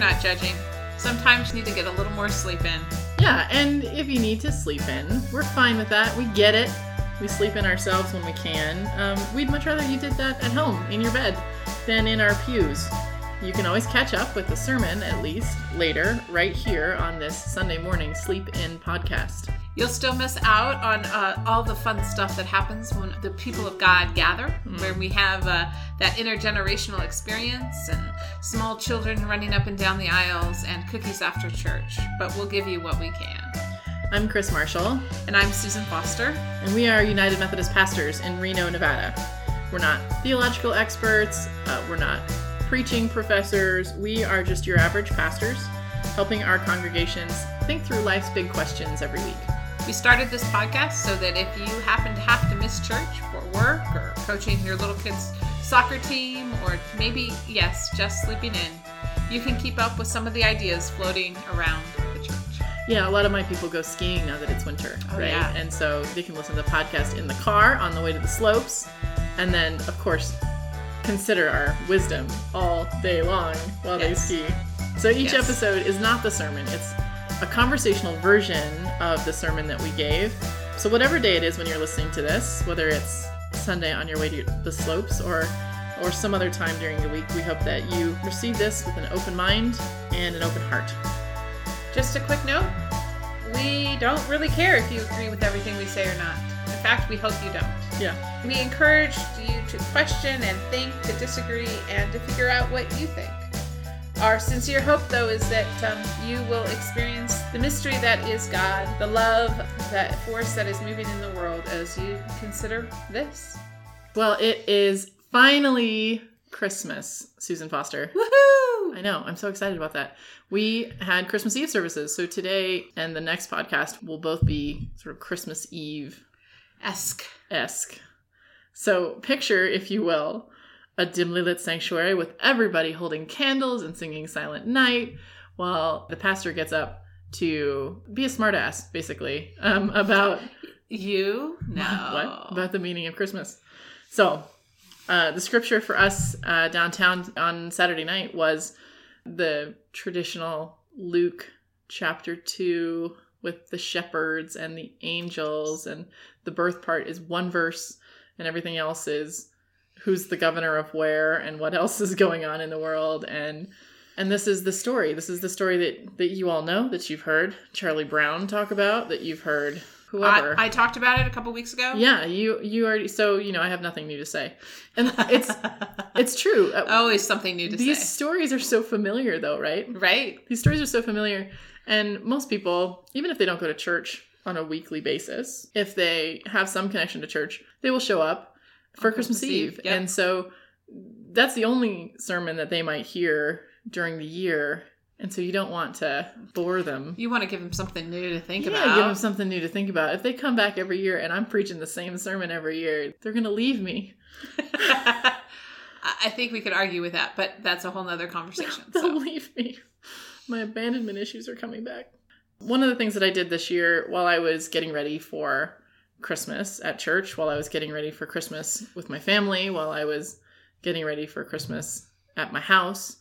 Not judging. Sometimes you need to get a little more sleep in. Yeah, and if you need to sleep in, we're fine with that. We get it. We sleep in ourselves when we can. Um, we'd much rather you did that at home, in your bed, than in our pews. You can always catch up with the sermon, at least, later, right here on this Sunday morning Sleep In podcast. You'll still miss out on uh, all the fun stuff that happens when the people of God gather, where we have uh, that intergenerational experience and small children running up and down the aisles and cookies after church. But we'll give you what we can. I'm Kris Marshall, And I'm Susan Foster. and we are United Methodist pastors in Reno, Nevada. We're not theological experts, uh, we're not preaching professors, we are just your average pastors, helping our congregations think through life's big questions every week. We started this podcast so that if you happen to have to miss church for work or coaching your little kid's soccer team or maybe, yes, just sleeping in, you can keep up with some of the ideas floating around the church. Yeah, a lot of my people go skiing now that it's winter, Oh, right? yeah. And so they can listen to the podcast in the car on the way to the slopes, and then, of course, consider our wisdom all day long while they Yes. ski. So each Yes. episode is not the sermon, it's a conversational version of the sermon that we gave. So, whatever day it is when you're listening to this, whether it's Sunday on your way to the slopes or or some other time during the week, we hope that you receive this with an open mind and an open heart. Just a quick note we don't really care if you agree with everything we say or not. In fact, we hope you don't. Yeah. We encourage you to question and think, to disagree, and to figure out what you think. Our sincere hope, though, is that um, you will experience the mystery that is God, the love, that force that is moving in the world as you consider this. Well, it is finally Christmas, Susan Foster. Woohoo! I know, I'm so excited about that. We had Christmas Eve services, so today and the next podcast will both be sort of Christmas Eve Esque. esque. So, picture, if you will, a dimly lit sanctuary with everybody holding candles and singing Silent Night while the pastor gets up to be a smartass, basically, um, about You? No. what? About the meaning of Christmas. So, uh, the scripture for us uh, downtown on Saturday night was the traditional Luke chapter 2 with the shepherds and the angels, and the birth part is one verse, and everything else is who's the governor of where and what else is going on in the world and and this is the story this is the story that that you all know that you've heard charlie brown talk about that you've heard whoever I, I talked about it a couple weeks ago. yeah, you you already so you know I have nothing new to say, and it's it's true. Uh, Always something new to These say. stories are so familiar, though, right? Right? These stories are so familiar, and most people, even if they don't go to church on a weekly basis, if they have some connection to church, they will show up for On Christmas, Christmas Eve, Eve, and so that's the only sermon that they might hear during the year, and so you don't want to bore them. You want to give them something new to think yeah, about. give them something new to think about. If they come back every year and I'm preaching the same sermon every year, they're gonna leave me. I I think we could argue with that, but that's a whole nother conversation. They'll So. leave me. My abandonment issues are coming back. One of the things that I did this year while I was getting ready for Christmas at church, while I was getting ready for Christmas with my family, while I was getting ready for Christmas at my house,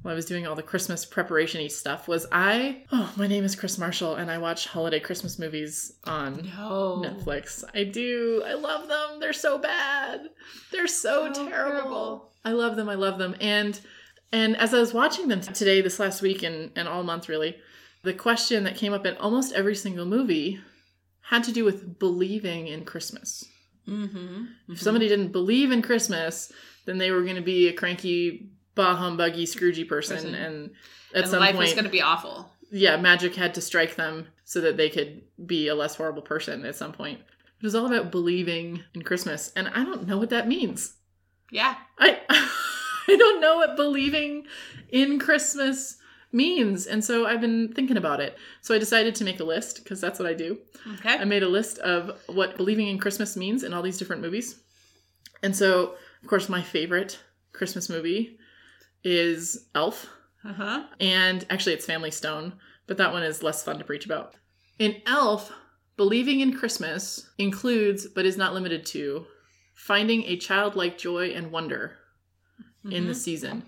while I was doing all the Christmas preparation y stuff, was I, oh, my name is Kris Marshall, and I watch holiday Christmas movies on No. Netflix. I do. I love them. They're so bad. They're so, So terrible. terrible. I love them. I love them. And and as I was watching them today, this last week, and, and all month really, the question that came up in almost every single movie had to do with believing in Christmas. Mm-hmm. If somebody didn't believe in Christmas, then they were going to be a cranky, bah humbuggy, Scroogey person, Person. and at and some life point, was going to be awful. yeah, magic had to strike them so that they could be a less horrible person at some point. It was all about believing in Christmas, and I don't know what that means. Yeah. I I don't know what believing in Christmas means, and so I've been thinking about it. So I decided to make a list because that's what I do. Okay. I made a list of what believing in Christmas means in all these different movies. And so, of course, my favorite Christmas movie is Elf. Uh huh. And actually, it's Family Stone, but that one is less fun to preach about. In Elf, believing in Christmas includes, but is not limited to, finding a childlike joy and wonder in the mm-hmm. season.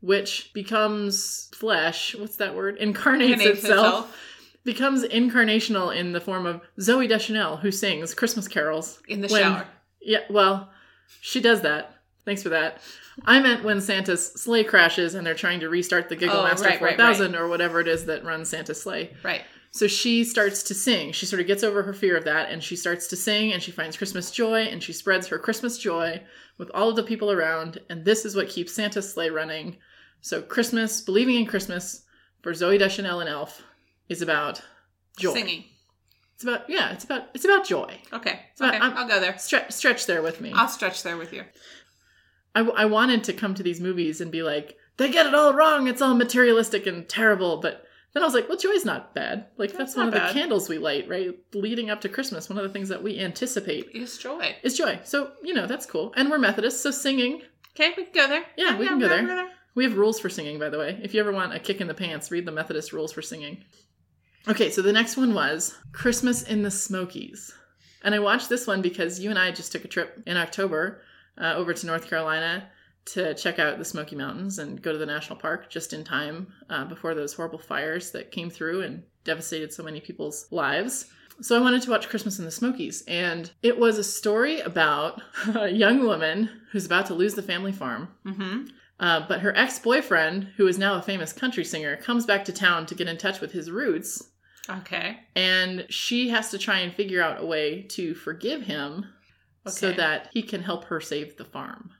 which becomes flesh. What's that word? Incarnates, Incarnates itself. Becomes incarnational in the form of Zooey Deschanel, who sings Christmas carols. in the when- shower. Yeah, well, she does that. Thanks for that. I meant when Santa's sleigh crashes and they're trying to restart the oh, Giggle Oh, Master right, right, 4000 or whatever it is that runs Santa's sleigh. Right. So she starts to sing. She sort of gets over her fear of that and she starts to sing and she finds Christmas joy and she spreads her Christmas joy with all of the people around. And this is what keeps Santa's sleigh running. So Christmas, believing in Christmas for Zooey Deschanel and Elf is about joy. Singing. It's about, yeah, it's about, it's about joy. Okay. not- okay. I'm- I'll go there. Stretch, stretch there with me. I'll stretch there with you. I, I wanted to come to these movies and be like, they get it all wrong. It's all materialistic and terrible. But then I was like, well, joy's not bad. Like, that's, That's one of bad. the candles we light, right? Leading up to Christmas, one of the things that we anticipate is joy. is joy. So, you know, that's cool. And we're Methodists, so singing. Okay, we can go there. Yeah, we can go there. we're We have rules for singing, by the way. If you ever want a kick in the pants, read the Methodist rules for singing. Okay, so the next one was Christmas in the Smokies. And I watched this one because you and I just took a trip in October uh, over to North Carolina to check out the Smoky Mountains and go to the national park just in time uh, before those horrible fires that came through and devastated so many people's lives. So I wanted to watch Christmas in the Smokies, and it was a story about a young woman who's about to lose the family farm. Mm-hmm. Uh, but her ex boyfriend, who is now a famous country singer, comes back to town to get in touch with his roots, Okay. and she has to try and figure out a way to forgive him so that he can help her save the farm.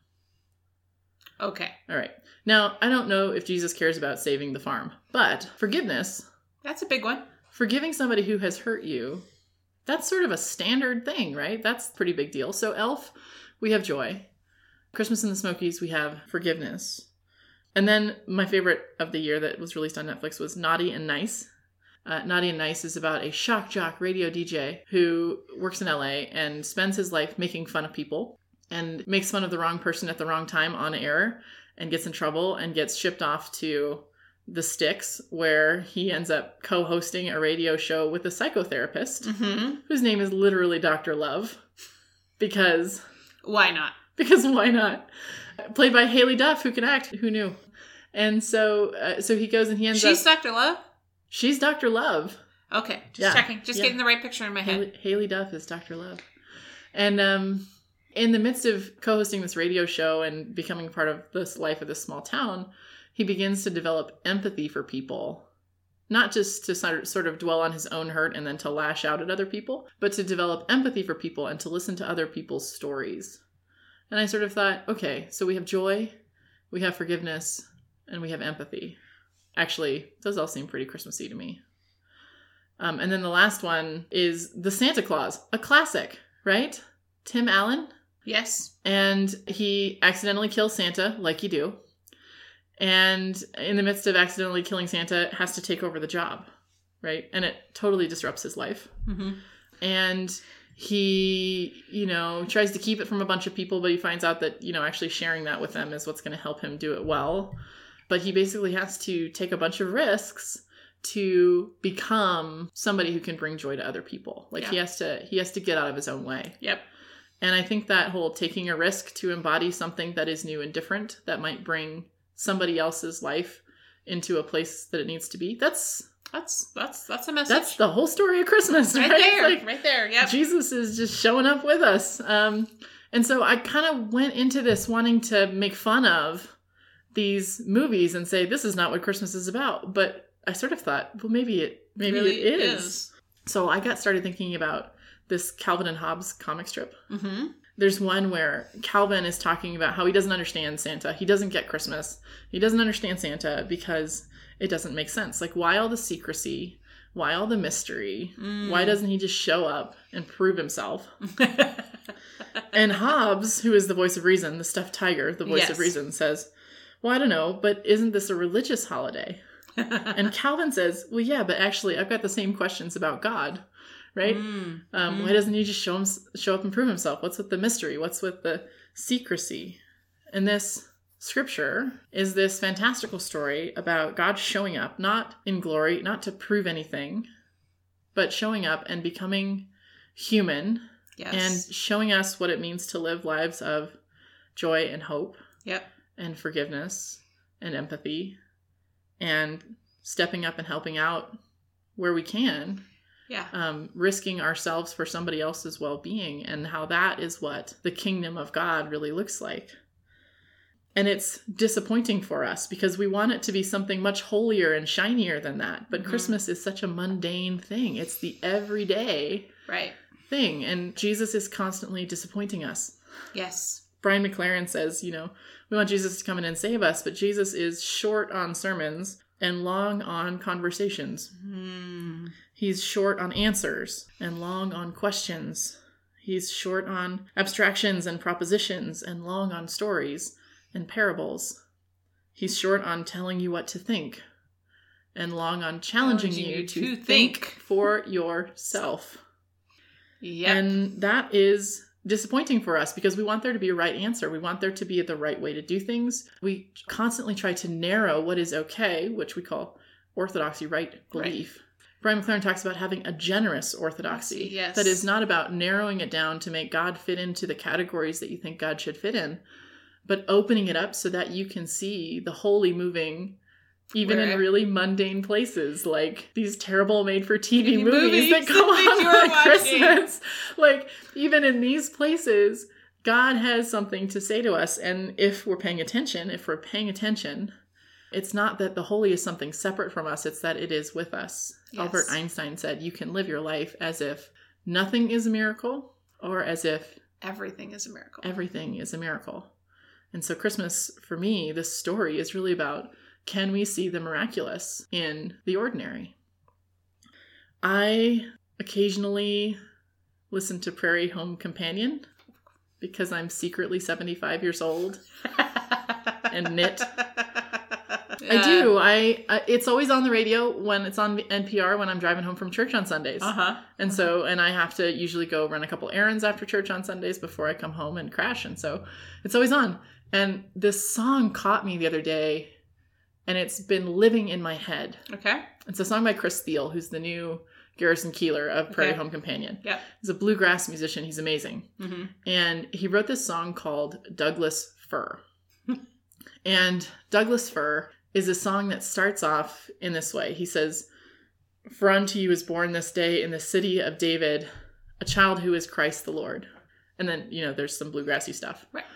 Okay. All right. Now, I don't know if Jesus cares about saving the farm, but forgiveness, That's a big one. forgiving somebody who has hurt you, that's sort of a standard thing, right? That's a pretty big deal. So, Elf, we have joy. Christmas in the Smokies, we have forgiveness. And then my favorite of the year that was released on Netflix was Naughty and Nice. Uh, Naughty and Nice is about a shock jock radio DJ who works in LA and spends his life making fun of people and makes fun of the wrong person at the wrong time on air and gets in trouble and gets shipped off to the sticks where he ends up co-hosting a radio show with a psychotherapist Mm-hmm. whose name is literally Dr. Love because Why not? because why not played by Haylie Duff who can act who knew and so uh, so he goes and he ends She's up Dr. Love? she's Dr. Love Okay. Just Yeah. checking. Just Yeah. getting the right picture in my head. Haylie, Haylie Duff is Dr. Love. And um, in the midst of co hosting this radio show and becoming part of this life of this small town, he begins to develop empathy for people. Not just to sort of- dwell on his own hurt and then to lash out at other people, but to develop empathy for people and to listen to other people's stories. And I sort of thought, okay, so we have joy, we have forgiveness, and we have empathy. Actually, those all seem pretty Christmassy to me. Um, and then the last one is The Santa Claus, a classic, right? Tim Allen. Yes. And he accidentally kills Santa, like you do. And in the midst of accidentally killing Santa, has to take over the job, right? And it totally disrupts his life. Mm-hmm. And he, you know, tries to keep it from a bunch of people, but he finds out that, you know, actually sharing that with them is what's going to help him do it well. But he basically has to take a bunch of risks to become somebody who can bring joy to other people. Like he has to he has to get out of his own way. Yep. And I think that whole taking a risk to embody something that is new and different that might bring somebody else's life into a place that it needs to be. That's That's that's that's a message. that's the whole story of Christmas, right? right there. Like, right there. Yeah, Jesus is just showing up with us. Um, and so I kind of went into this wanting to make fun of these movies and say this is not what Christmas is about. But I sort of thought, well, maybe it maybe really it is. So I got started thinking about this Calvin and Hobbes comic strip. Mm-hmm. There's one where Calvin is talking about how he doesn't understand Santa. He doesn't get Christmas. He doesn't understand Santa because it doesn't make sense. Like, why all the secrecy? Why all the mystery? Mm. Why doesn't he just show up and prove himself? And Hobbes, who is the voice of reason, the stuffed tiger, the voice Yes. of reason, says, Well, I don't know, but isn't this a religious holiday? And Calvin says, Well, yeah, but actually, I've got the same questions about God, right? Mm. Um, Why doesn't he just show him, show up and prove himself? What's with the mystery? What's with the secrecy? And this scripture is this fantastical story about God showing up, not in glory, not to prove anything, but showing up and becoming human Yes. and showing us what it means to live lives of joy and hope yep. and forgiveness and empathy and stepping up and helping out where we can, Yeah. um, risking ourselves for somebody else's well being, and how that is what the kingdom of God really looks like. And it's disappointing for us because we want it to be something much holier and shinier than that. But Mhm. Christmas is such a mundane thing, it's the everyday Right. thing. And Jesus is constantly disappointing us. Yes. Brian McLaren says, you know, we want Jesus to come in and save us, but Jesus is short on sermons and long on conversations. Mm. He's short on answers and long on questions. He's short on abstractions and propositions and long on stories and parables. He's short on telling you what to think and long on challenging, Challenging you, you to, think. think. for yourself. Yep. And that is disappointing for us because we want there to be a right answer. We want there to be the right way to do things. We constantly try to narrow what is okay, which we call orthodoxy, right belief. Brian McLaren talks about having a generous orthodoxy. Yes. That is not about narrowing it down to make God fit into the categories that you think God should fit in, but opening it up so that you can see the holy moving even in really mundane places like these terrible made for TV movies, movies that come on at watching. Christmas. Like even in these places, God has something to say to us and if we're paying attention, if we're paying attention, it's not that the holy is something separate from us, it's that it is with us. Yes. Albert Einstein said you can live your life as if nothing is a miracle or as if Everything is a miracle. everything is a miracle. And so, Christmas, for me, this story is really about can we see the miraculous in the ordinary? I occasionally listen to Prairie Home Companion because I'm secretly 75 years old. And knit. I do. I, I it's always on the radio when it's on NPR when I'm driving home from church on Sundays. Uh huh. And so, and I have to usually go run a couple errands after church on Sundays before I come home and crash. And so it's always on. And this song caught me the other day and it's been living in my head. Okay. It's a song by Chris Thile, who's the new Garrison Keillor of Prairie Okay. Home Companion. Yeah. He's a bluegrass musician. He's amazing. Mm-hmm. And he wrote this song called Douglas Fir. and Douglas Fir is a song that starts off in this way. He says, For unto you is born this day in the city of David a child who is Christ the Lord. And then, you know, there's some bluegrassy stuff. Right.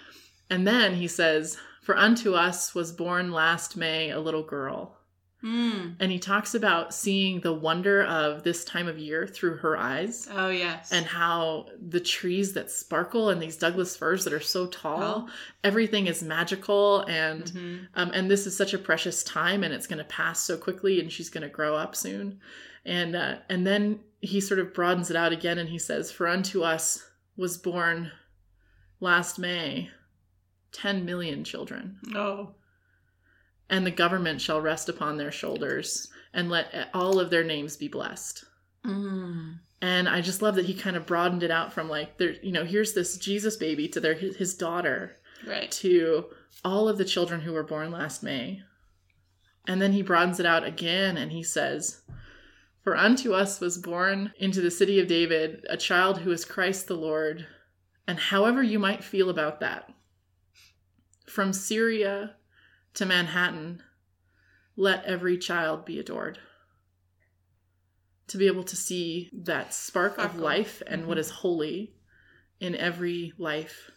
And then he says, For unto us was born last May a little girl. Mm. And he talks about seeing the wonder of this time of year through her eyes Oh yes. and how the trees that sparkle and these Douglas firs that are so tall, everything is magical and Mhm. um, and this is such a precious time and it's going to pass so quickly and she's going to grow up soon, and uh, and then he sort of broadens it out again and he says, "For unto us was born last May ten million children." Oh. and the government shall rest upon their shoulders and let all of their names be blessed. Mm. And I just love that he kind of broadened it out from like there, you know, here's this Jesus baby to their his, his daughter Right. to all of the children who were born last May. And then he broadens it out again and he says, For unto us was born into the city of David a child who is Christ the Lord. And however you might feel about that, from Syria to Manhattan, let every child be adored. To be able to see that spark of life and what Mhm. is holy in every life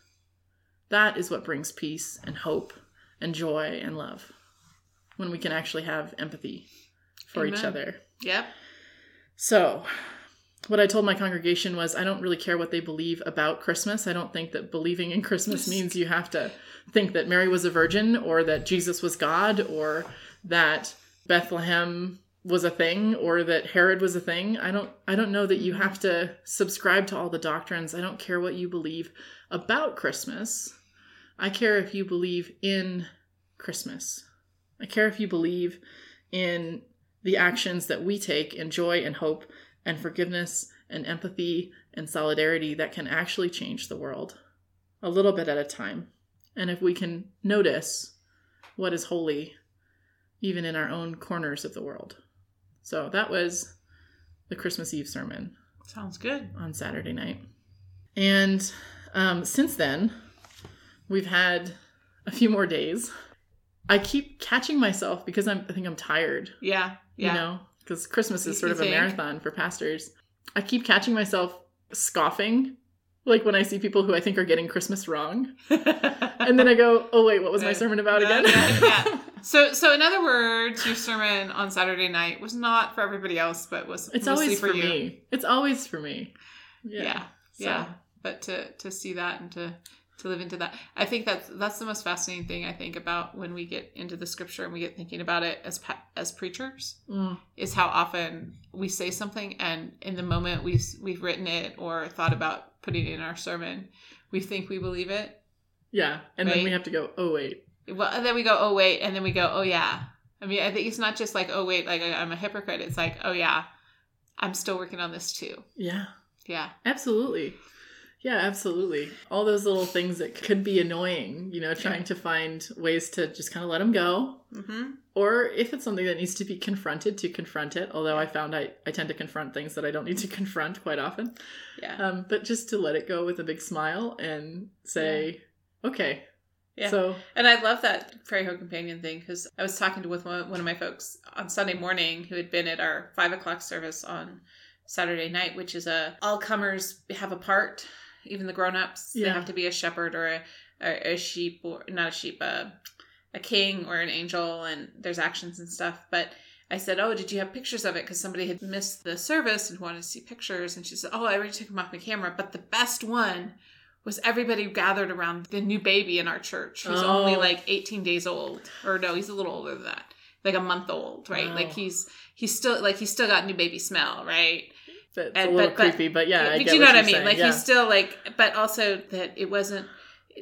that is what brings peace and hope and joy and love when we can actually have empathy for each other. Yep. So, what I told my congregation was I don't really care what they believe about Christmas. I don't think that believing in Christmas means you have to think that Mary was a virgin or that Jesus was God or that Bethlehem was a thing or that Herod was a thing. I don't I don't know that you have to subscribe to all the doctrines. I don't care what you believe about Christmas. I care if you believe in Christmas. I care if you believe in the actions that we take in joy and hope and forgiveness and empathy and solidarity that can actually change the world a little bit at a time. And if we can notice what is holy even in our own corners of the world. So that was the Christmas Eve sermon Sounds good. on Saturday night. And um, since then, we've had a few more days. I keep catching myself because I'm, I think I'm tired, Yeah. Yeah. you know, because Christmas is sort you of a marathon for pastors. I keep catching myself scoffing, like when I see people who I think are getting Christmas wrong. And then I go, oh, wait, what was my sermon about again? yeah, yeah. So, so in other words, your sermon on Saturday night was not for everybody else, but was it's always for, you. me. It's always for me. Yeah, yeah. But to to see that and to to live into that, I think that's that's the most fascinating thing I think about when we get into the scripture and we get thinking about it as as preachers Mm, is how often we say something and in the moment we've we've written it or thought about putting it in our sermon, we think we believe it. yeah. And then we have to go, oh, wait. Well, and then we go, oh wait, and then we go, oh yeah. I mean, I think it's not just like, oh wait, like I'm a hypocrite. It's like, oh yeah, I'm still working on this too. Yeah. Yeah, Absolutely. Yeah, absolutely. All those little things that could be annoying, you know, trying Yeah. to find ways to just kind of let them go. mm-hmm. Or if it's something that needs to be confronted, to confront it. Although I found I, I tend to confront things that I don't need to confront quite often. yeah, Um, but just to let it go with a big smile and say, okay. Yeah. So, And I love that Prairie Home Companion thing because I was talking to with one, one of my folks on Sunday morning who had been at our five o'clock service on Saturday night, which is a all comers have a part, even the grown ups. They have to be a shepherd or a, a, a sheep or not a sheep, a, a king or an angel, and there's actions and stuff. But I said, "Oh, did you have pictures of it?" Because somebody had missed the service and wanted to see pictures, and she said, "Oh, I already took them off my camera." But the best one was everybody gathered around the new baby in our church who's Oh. only like 18 days old or no he's a little older than that like a month old right Wow. like he's he's still like he's still got new baby smell right that's And- a little but- but- creepy, but yeah. I but you know what i mean saying. like yeah. he's still like but also that it wasn't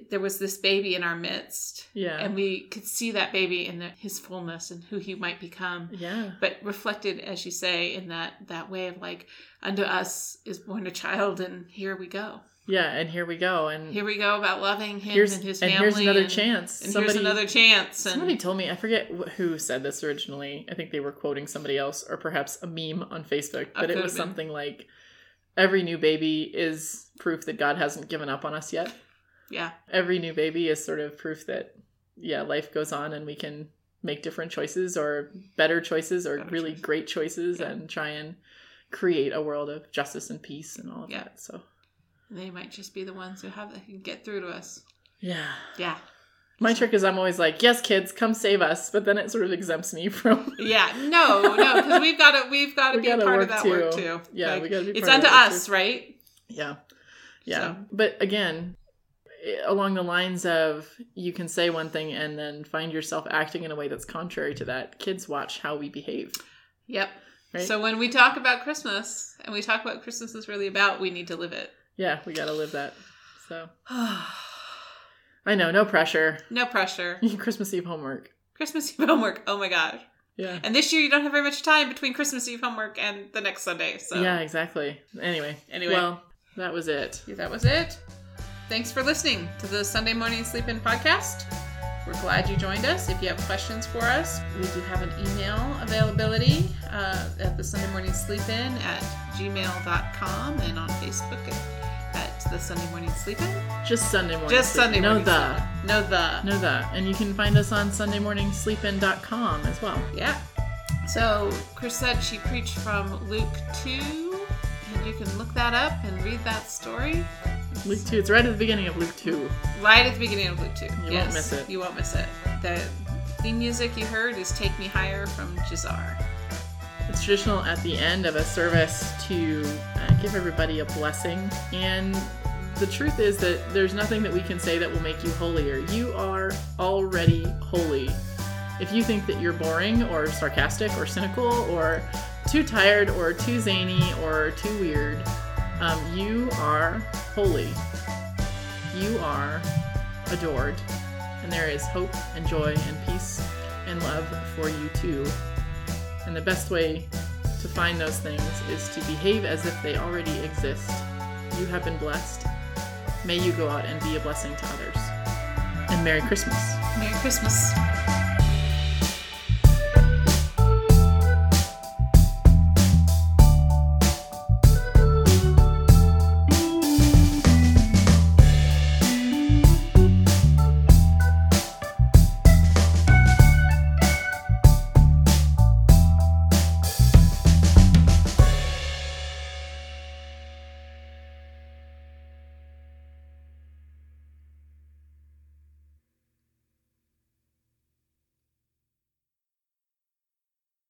there was this baby in our midst Yeah. and we could see that baby in the, his fullness and who he might become yeah. but reflected as you say in that that way of like unto us is born a child and here we go Yeah. And here we go. And here we go about loving him here's, and his family. and here's another and- chance. and somebody, here's another chance and somebody told me, I forget who said this originally. I think they were quoting somebody else or perhaps a meme on Facebook, but it was something like every new baby is proof that God hasn't given up on us yet. yeah Every new baby is sort of proof that, yeah, life goes on and we can make different choices or better choices or Better really great choices Yeah. and try and create a world of justice and peace and all of Yeah. that. So, They might just be the ones who have that can get through to us. yeah. Yeah. My trick is I'm always like, yes, kids, come save us. But then it sort of exempts me from. Yeah. No, no, because we've got to we've got to We be a part of that too. work too. Yeah, Like, we gotta be It's unto us, right? Yeah. Yeah. So- But again, eh, along the lines of you can say one thing and then find yourself acting in a way that's contrary to that. Kids watch how we behave. Yep. Right? So when we talk about Christmas and we talk about what Christmas is really about, we need to live it. Yeah, we got to live that. So I know, no pressure. no pressure. Christmas Eve homework. Christmas Eve homework. Oh my god. Yeah. And this year you don't have very much time between Christmas Eve homework and the next Sunday. So Yeah, exactly. Anyway. Anyway. Well, that was it. Yeah, that was it. Thanks for listening to the Sunday Morning Sleep In podcast. We're glad you joined us. If you have questions for us, we do have an email availability uh, at the Sunday Morning Sleep In at gmail.com and on Facebook at, at the Sunday Morning Sleep In. Just Sunday morning. Just. Sunday No morning. the. Sleep In. No the. No the. And you can find us on sundaymorningsleepin.com as well. Yeah. So Kris said she preached from Luke 2, and you can look that up and read that story. Luke 2. It's right at the beginning of Luke 2. Right at the beginning of Luke 2. You won't miss it. You won't miss it. The theme music you heard is Take Me Higher from Jazar. It's traditional at the end of a service to uh, give everybody a blessing. And the truth is that there's nothing that we can say that will make you holier. You are already holy. If you think that you're boring or sarcastic or cynical or too tired or too zany or too weird, um, you are holy. You are adored. And there is hope and joy and peace and love for you too. And the best way to find those things is to behave as if they already exist. You have been blessed. May you go out and be a blessing to others. And Merry Christmas. Merry Christmas.